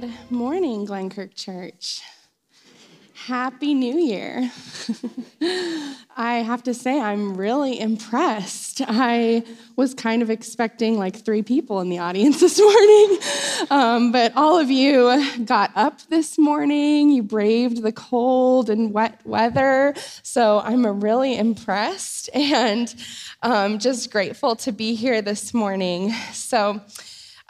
Good morning, Glenkirk Church. Happy New Year. I have to say, I'm really impressed. I was kind of expecting like three people in the audience this morning, um, but all of you got up this morning. You braved the cold and wet weather. So I'm really impressed and um, just grateful to be here this morning. So,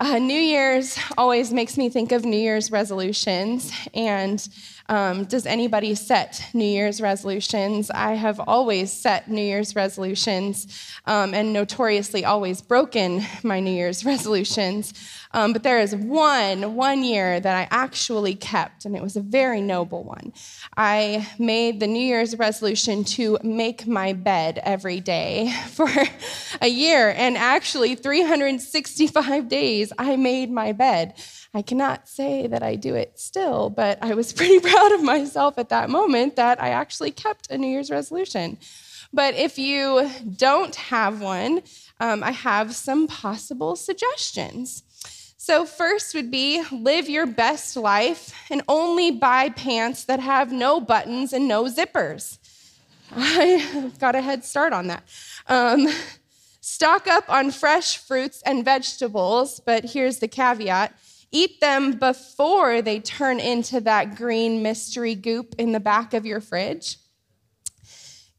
uh, New Year's always makes me think of New Year's resolutions. And um, does anybody set New Year's resolutions? I have always set New Year's resolutions um, and notoriously always broken my New Year's resolutions. Um, but there is one, one year that I actually kept, and it was a very noble one. I made the New Year's resolution to make my bed every day for a year, and actually 365 days I made my bed. I cannot say that I do it still, but I was pretty proud of myself at that moment that I actually kept a New Year's resolution. But if you don't have one, um, I have some possible suggestions. So, first would be live your best life and only buy pants that have no buttons and no zippers. I got a head start on that. Um, stock up on fresh fruits and vegetables, but here's the caveat Eat them before they turn into that green mystery goop in the back of your fridge.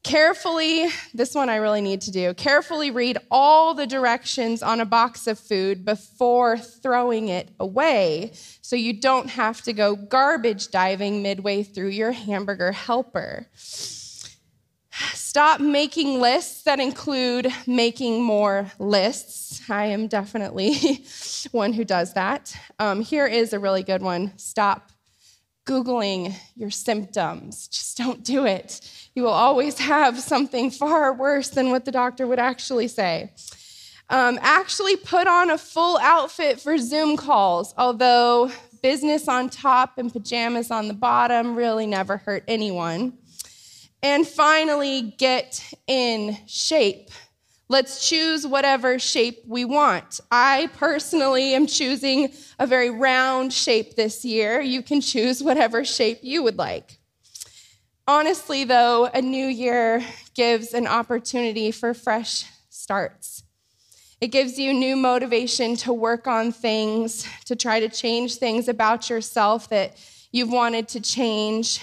Carefully, this one I really need to do. Carefully read all the directions on a box of food before throwing it away so you don't have to go garbage diving midway through your hamburger helper. Stop making lists that include making more lists. I am definitely one who does that. Um, here is a really good one stop Googling your symptoms. Just don't do it. You will always have something far worse than what the doctor would actually say. Um, actually, put on a full outfit for Zoom calls, although business on top and pajamas on the bottom really never hurt anyone. And finally, get in shape. Let's choose whatever shape we want. I personally am choosing a very round shape this year. You can choose whatever shape you would like. Honestly, though, a new year gives an opportunity for fresh starts. It gives you new motivation to work on things, to try to change things about yourself that you've wanted to change,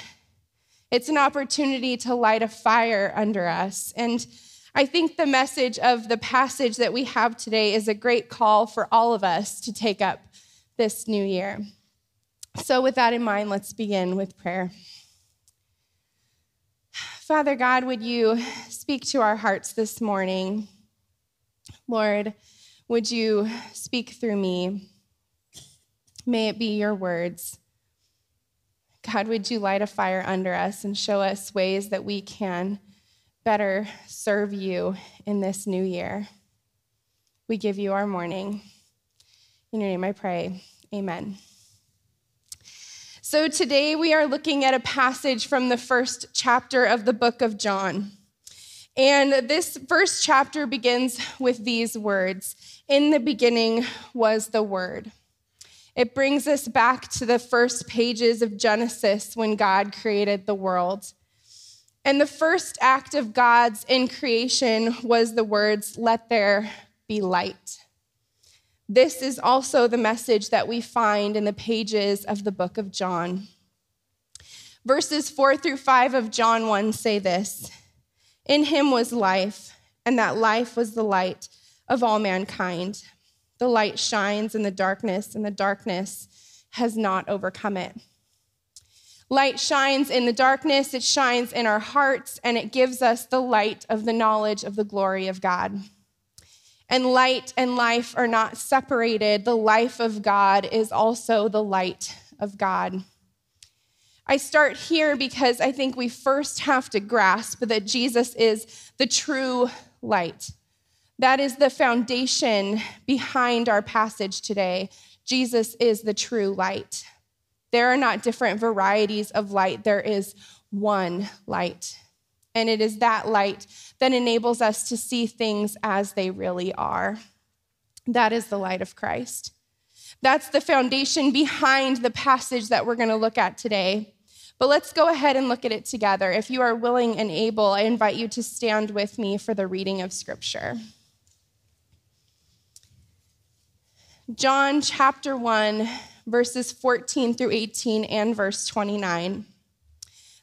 it's an opportunity to light a fire under us. And I think the message of the passage that we have today is a great call for all of us to take up this new year. So, with that in mind, let's begin with prayer. Father God, would you speak to our hearts this morning? Lord, would you speak through me? May it be your words. God, would you light a fire under us and show us ways that we can better serve you in this new year? We give you our morning. In your name I pray. Amen. So today we are looking at a passage from the first chapter of the book of John. And this first chapter begins with these words In the beginning was the Word. It brings us back to the first pages of Genesis when God created the world. And the first act of God's in creation was the words, Let there be light. This is also the message that we find in the pages of the book of John. Verses 4 through 5 of John 1 say this In him was life, and that life was the light of all mankind. The light shines in the darkness, and the darkness has not overcome it. Light shines in the darkness, it shines in our hearts, and it gives us the light of the knowledge of the glory of God. And light and life are not separated. The life of God is also the light of God. I start here because I think we first have to grasp that Jesus is the true light. That is the foundation behind our passage today. Jesus is the true light. There are not different varieties of light, there is one light. And it is that light that enables us to see things as they really are. That is the light of Christ. That's the foundation behind the passage that we're going to look at today. But let's go ahead and look at it together. If you are willing and able, I invite you to stand with me for the reading of Scripture. John chapter 1, verses 14 through 18, and verse 29.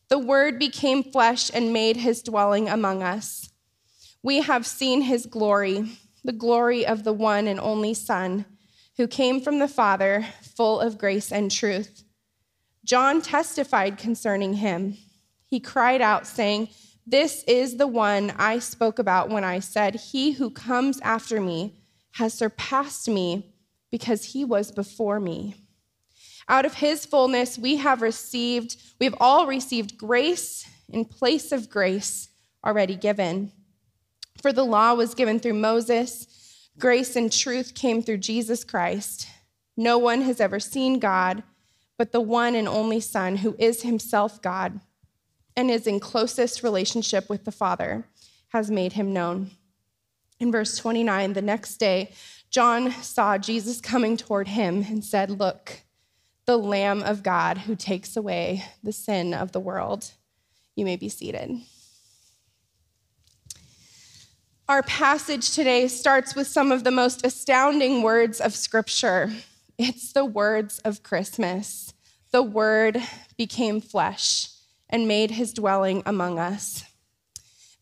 The Word became flesh and made his dwelling among us. We have seen his glory, the glory of the one and only Son, who came from the Father, full of grace and truth. John testified concerning him. He cried out, saying, This is the one I spoke about when I said, He who comes after me has surpassed me because he was before me. Out of his fullness, we have received, we have all received grace in place of grace already given. For the law was given through Moses, grace and truth came through Jesus Christ. No one has ever seen God but the one and only Son, who is himself God and is in closest relationship with the Father, has made him known. In verse 29, the next day, John saw Jesus coming toward him and said, Look, the Lamb of God who takes away the sin of the world. You may be seated. Our passage today starts with some of the most astounding words of Scripture. It's the words of Christmas. The Word became flesh and made his dwelling among us.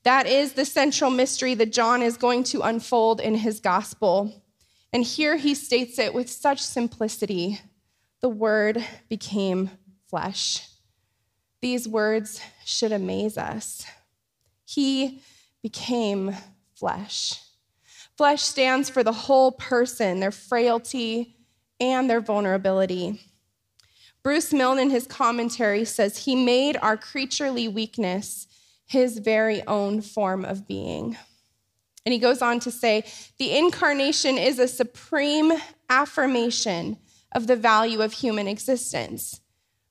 That is the central mystery that John is going to unfold in his gospel. And here he states it with such simplicity the Word became flesh. These words should amaze us. He became flesh. Flesh stands for the whole person, their frailty, and their vulnerability. Bruce Milne, in his commentary, says, He made our creaturely weakness his very own form of being. And he goes on to say, The incarnation is a supreme affirmation of the value of human existence.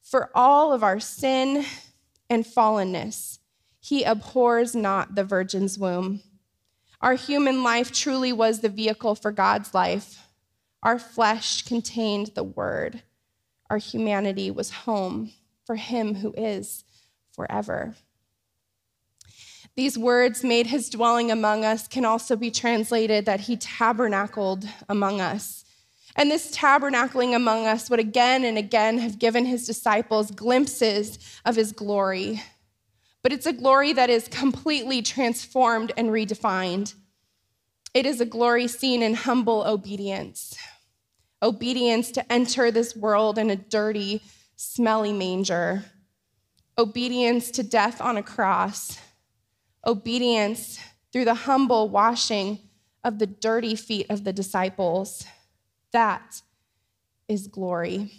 For all of our sin and fallenness, he abhors not the virgin's womb. Our human life truly was the vehicle for God's life our flesh contained the Word. Our humanity was home for Him who is forever. These words, made his dwelling among us, can also be translated that he tabernacled among us. And this tabernacling among us would again and again have given his disciples glimpses of his glory. But it's a glory that is completely transformed and redefined. It is a glory seen in humble obedience, obedience to enter this world in a dirty, smelly manger, obedience to death on a cross, obedience through the humble washing of the dirty feet of the disciples. That is glory.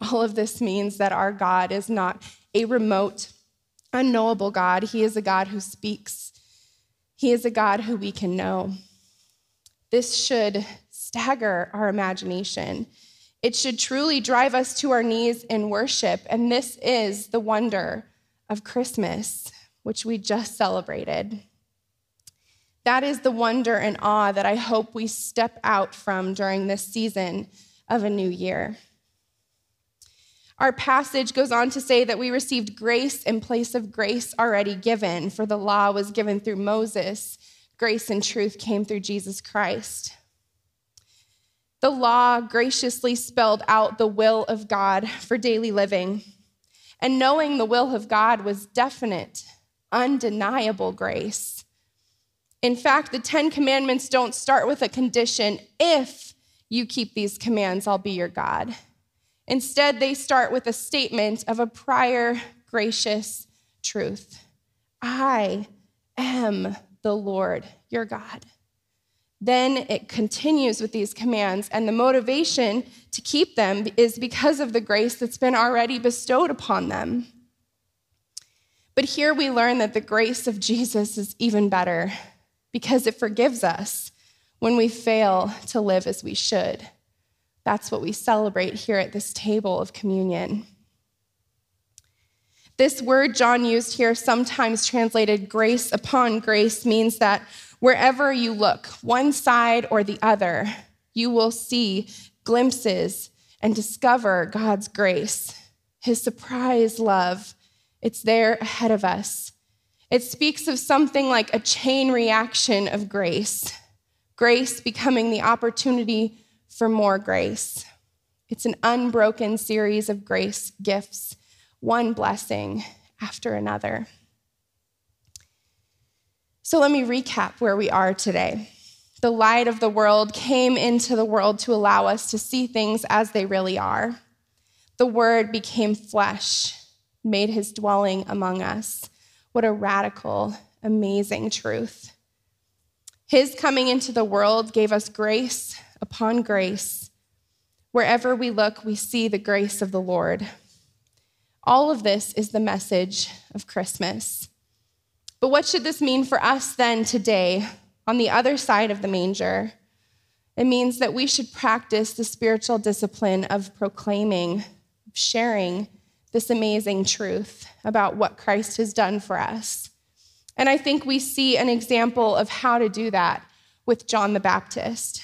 All of this means that our God is not a remote, unknowable God. He is a God who speaks, He is a God who we can know. This should stagger our imagination. It should truly drive us to our knees in worship. And this is the wonder of Christmas, which we just celebrated. That is the wonder and awe that I hope we step out from during this season of a new year. Our passage goes on to say that we received grace in place of grace already given, for the law was given through Moses. Grace and truth came through Jesus Christ. The law graciously spelled out the will of God for daily living. And knowing the will of God was definite, undeniable grace. In fact, the Ten Commandments don't start with a condition if you keep these commands, I'll be your God. Instead, they start with a statement of a prior gracious truth I am the Lord your God. Then it continues with these commands, and the motivation to keep them is because of the grace that's been already bestowed upon them. But here we learn that the grace of Jesus is even better because it forgives us when we fail to live as we should. That's what we celebrate here at this table of communion. This word John used here, sometimes translated grace upon grace, means that Wherever you look, one side or the other, you will see glimpses and discover God's grace, his surprise love. It's there ahead of us. It speaks of something like a chain reaction of grace, grace becoming the opportunity for more grace. It's an unbroken series of grace gifts, one blessing after another. So let me recap where we are today. The light of the world came into the world to allow us to see things as they really are. The Word became flesh, made his dwelling among us. What a radical, amazing truth. His coming into the world gave us grace upon grace. Wherever we look, we see the grace of the Lord. All of this is the message of Christmas. But what should this mean for us then today on the other side of the manger? It means that we should practice the spiritual discipline of proclaiming, sharing this amazing truth about what Christ has done for us. And I think we see an example of how to do that with John the Baptist.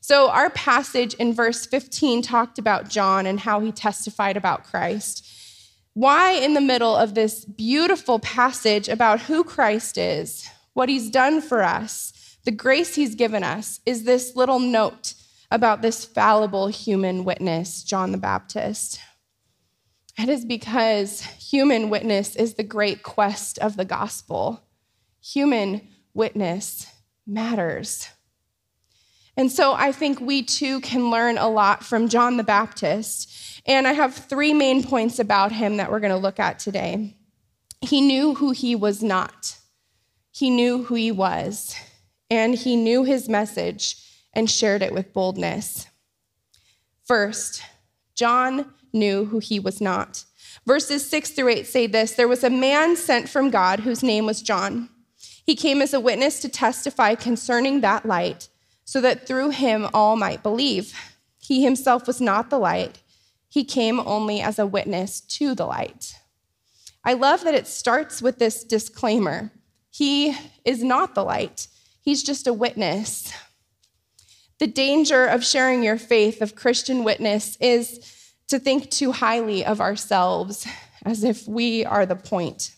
So, our passage in verse 15 talked about John and how he testified about Christ. Why, in the middle of this beautiful passage about who Christ is, what he's done for us, the grace he's given us, is this little note about this fallible human witness, John the Baptist? It is because human witness is the great quest of the gospel. Human witness matters. And so I think we too can learn a lot from John the Baptist. And I have three main points about him that we're going to look at today. He knew who he was not, he knew who he was, and he knew his message and shared it with boldness. First, John knew who he was not. Verses 6 through 8 say this There was a man sent from God whose name was John. He came as a witness to testify concerning that light so that through him all might believe. He himself was not the light, he came only as a witness to the light. I love that it starts with this disclaimer He is not the light, he's just a witness. The danger of sharing your faith of Christian witness is to think too highly of ourselves as if we are the point.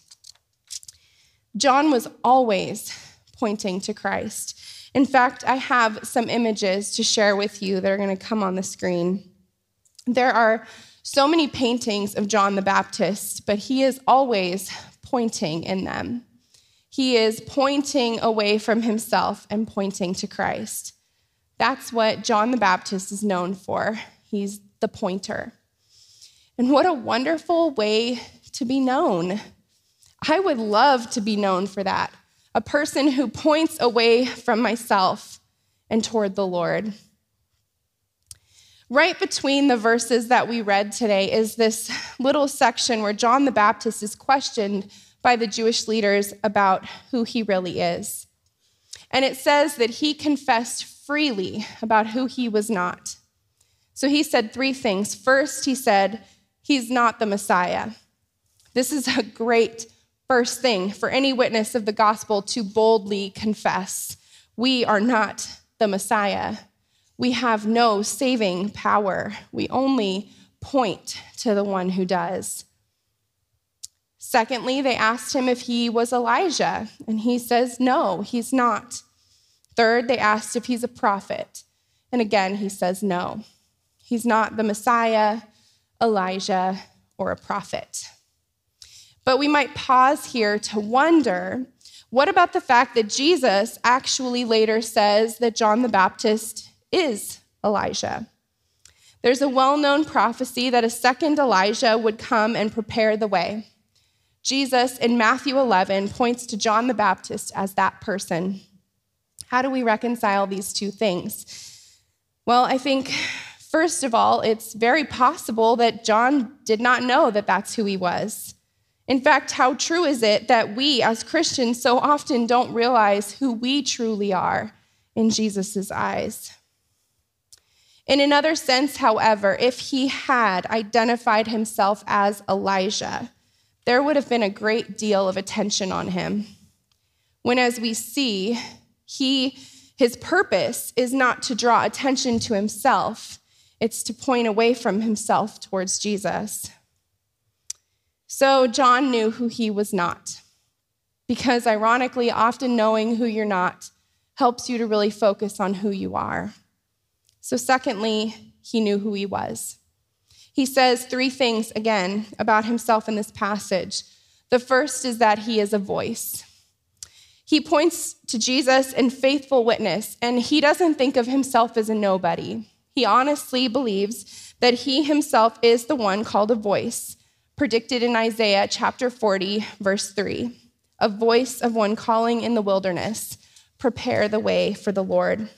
John was always pointing to Christ. In fact, I have some images to share with you that are going to come on the screen. There are so many paintings of John the Baptist, but he is always pointing in them. He is pointing away from himself and pointing to Christ. That's what John the Baptist is known for. He's the pointer. And what a wonderful way to be known. I would love to be known for that a person who points away from myself and toward the Lord. Right between the verses that we read today is this little section where John the Baptist is questioned by the Jewish leaders about who he really is. And it says that he confessed freely about who he was not. So he said three things. First, he said, He's not the Messiah. This is a great First thing for any witness of the gospel to boldly confess we are not the Messiah. We have no saving power. We only point to the one who does. Secondly, they asked him if he was Elijah, and he says, no, he's not. Third, they asked if he's a prophet, and again, he says, no, he's not the Messiah, Elijah, or a prophet. But we might pause here to wonder what about the fact that Jesus actually later says that John the Baptist is Elijah? There's a well known prophecy that a second Elijah would come and prepare the way. Jesus in Matthew 11 points to John the Baptist as that person. How do we reconcile these two things? Well, I think, first of all, it's very possible that John did not know that that's who he was. In fact, how true is it that we as Christians so often don't realize who we truly are in Jesus' eyes? In another sense, however, if he had identified himself as Elijah, there would have been a great deal of attention on him. When, as we see, he His purpose is not to draw attention to himself, it's to point away from himself towards Jesus. So John knew who he was not. Because ironically, often knowing who you're not helps you to really focus on who you are. So, secondly, he knew who he was. He says three things again about himself in this passage. The first is that he is a voice. He points to Jesus in faithful witness, and he doesn't think of himself as a nobody. He honestly believes that he himself is the one called a voice, predicted in Isaiah chapter 40, verse 3 a voice of one calling in the wilderness, prepare the way for the Lord.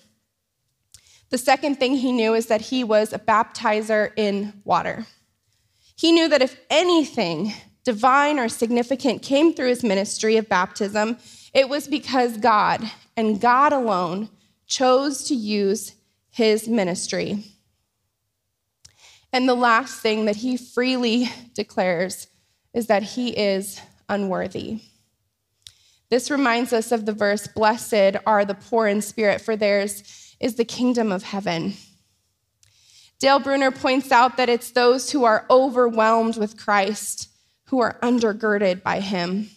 The second thing he knew is that he was a baptizer in water. He knew that if anything divine or significant came through his ministry of baptism, it was because God and God alone chose to use his ministry. And the last thing that he freely declares is that he is unworthy. This reminds us of the verse Blessed are the poor in spirit, for theirs is the kingdom of heaven. Dale Bruner points out that it's those who are overwhelmed with Christ who are undergirded by him.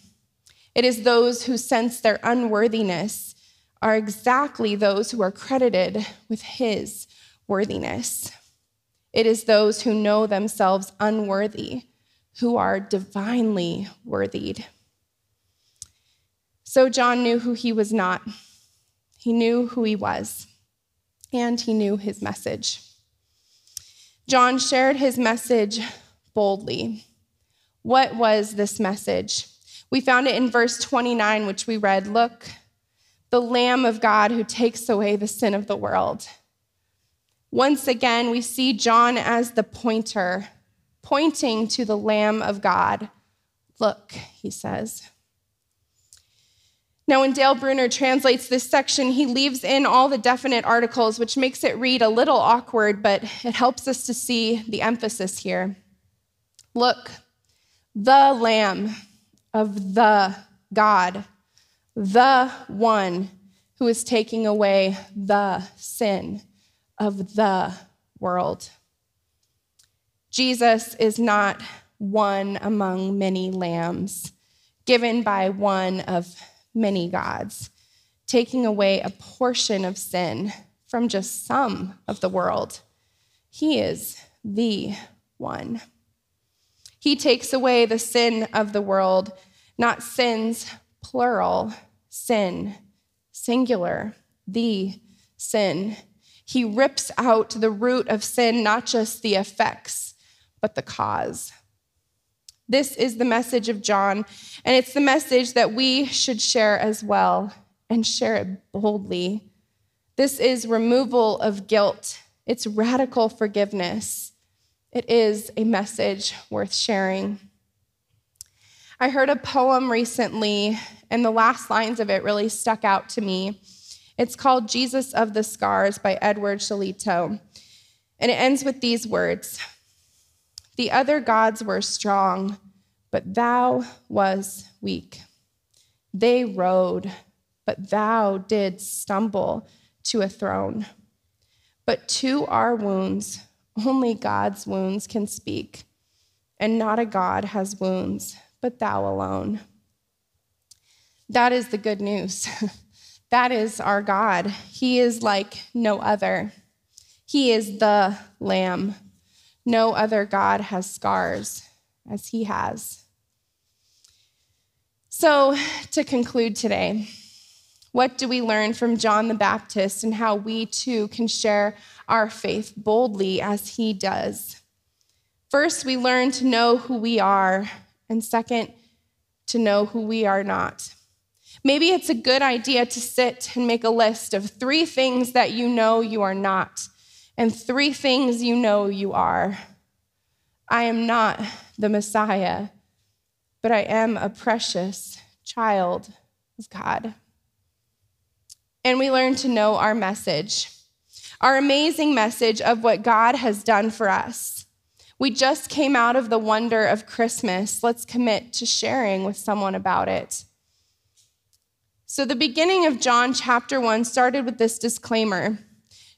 It is those who sense their unworthiness are exactly those who are credited with his worthiness. It is those who know themselves unworthy who are divinely worthied. So John knew who he was not. He knew who he was, and he knew his message. John shared his message boldly. What was this message? We found it in verse 29, which we read Look, the Lamb of God who takes away the sin of the world. Once again, we see John as the pointer, pointing to the Lamb of God. Look, he says. Now, when Dale Bruner translates this section, he leaves in all the definite articles, which makes it read a little awkward, but it helps us to see the emphasis here. Look, the Lamb of the God, the one who is taking away the sin of the world. Jesus is not one among many lambs given by one of many gods, taking away a portion of sin from just some of the world. He is the one. He takes away the sin of the world, not sins, plural, sin, singular, the sin. He rips out the root of sin, not just the effects, but the cause. This is the message of John, and it's the message that we should share as well and share it boldly. This is removal of guilt, it's radical forgiveness. It is a message worth sharing. I heard a poem recently, and the last lines of it really stuck out to me. It's called Jesus of the Scars by Edward Shillito. And it ends with these words the other gods were strong, but thou was weak. They rode, but thou did stumble to a throne. But to our wounds, only God's wounds can speak, and not a God has wounds, but thou alone. That is the good news. that is our God. He is like no other. He is the Lamb no other God has scars as he has. So, to conclude today, what do we learn from John the Baptist and how we too can share our faith boldly as he does? First, we learn to know who we are, and second, to know who we are not. Maybe it's a good idea to sit and make a list of three things that you know you are not and three things you know you are. I am not the Messiah, but I am a precious child of God. And we learn to know our message, our amazing message of what God has done for us. We just came out of the wonder of Christmas. Let's commit to sharing with someone about it. So, the beginning of John chapter 1 started with this disclaimer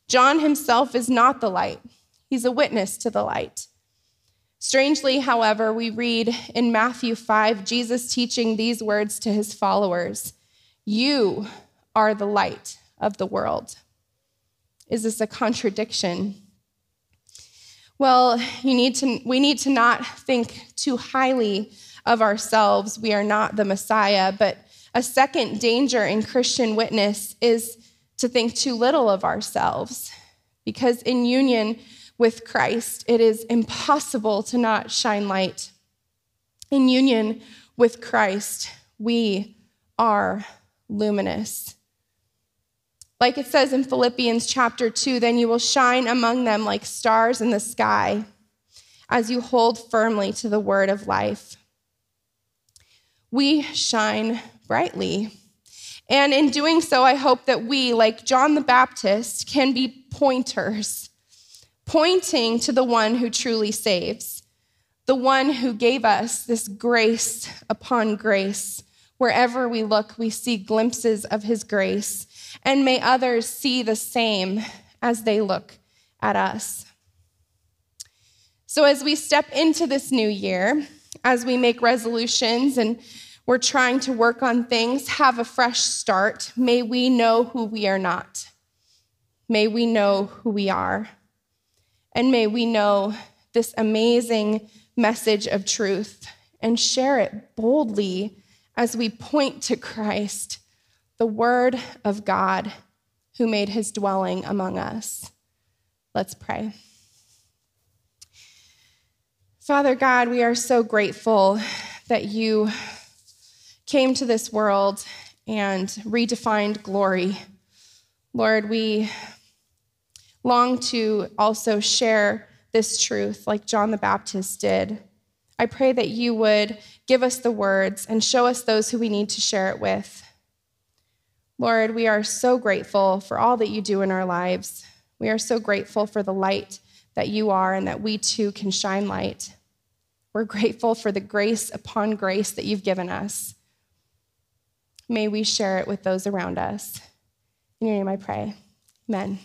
John himself is not the light, he's a witness to the light. Strangely, however, we read in Matthew 5 Jesus teaching these words to his followers You are the light of the world. Is this a contradiction? Well, you need to, we need to not think too highly of ourselves. We are not the Messiah, but a second danger in Christian witness is to think too little of ourselves, because in union with Christ, it is impossible to not shine light. In union with Christ, we are luminous. Like it says in Philippians chapter 2, then you will shine among them like stars in the sky as you hold firmly to the word of life. We shine brightly. And in doing so, I hope that we, like John the Baptist, can be pointers, pointing to the one who truly saves, the one who gave us this grace upon grace. Wherever we look, we see glimpses of his grace, and may others see the same as they look at us. So, as we step into this new year, as we make resolutions and we're trying to work on things, have a fresh start. May we know who we are not. May we know who we are. And may we know this amazing message of truth and share it boldly as we point to Christ, the Word of God, who made his dwelling among us. Let's pray. Father God, we are so grateful that you came to this world and redefined glory. Lord, we long to also share this truth like John the Baptist did. I pray that you would give us the words and show us those who we need to share it with. Lord, we are so grateful for all that you do in our lives. We are so grateful for the light that you are and that we too can shine light. We're grateful for the grace upon grace that you've given us. May we share it with those around us. In your name I pray. Amen.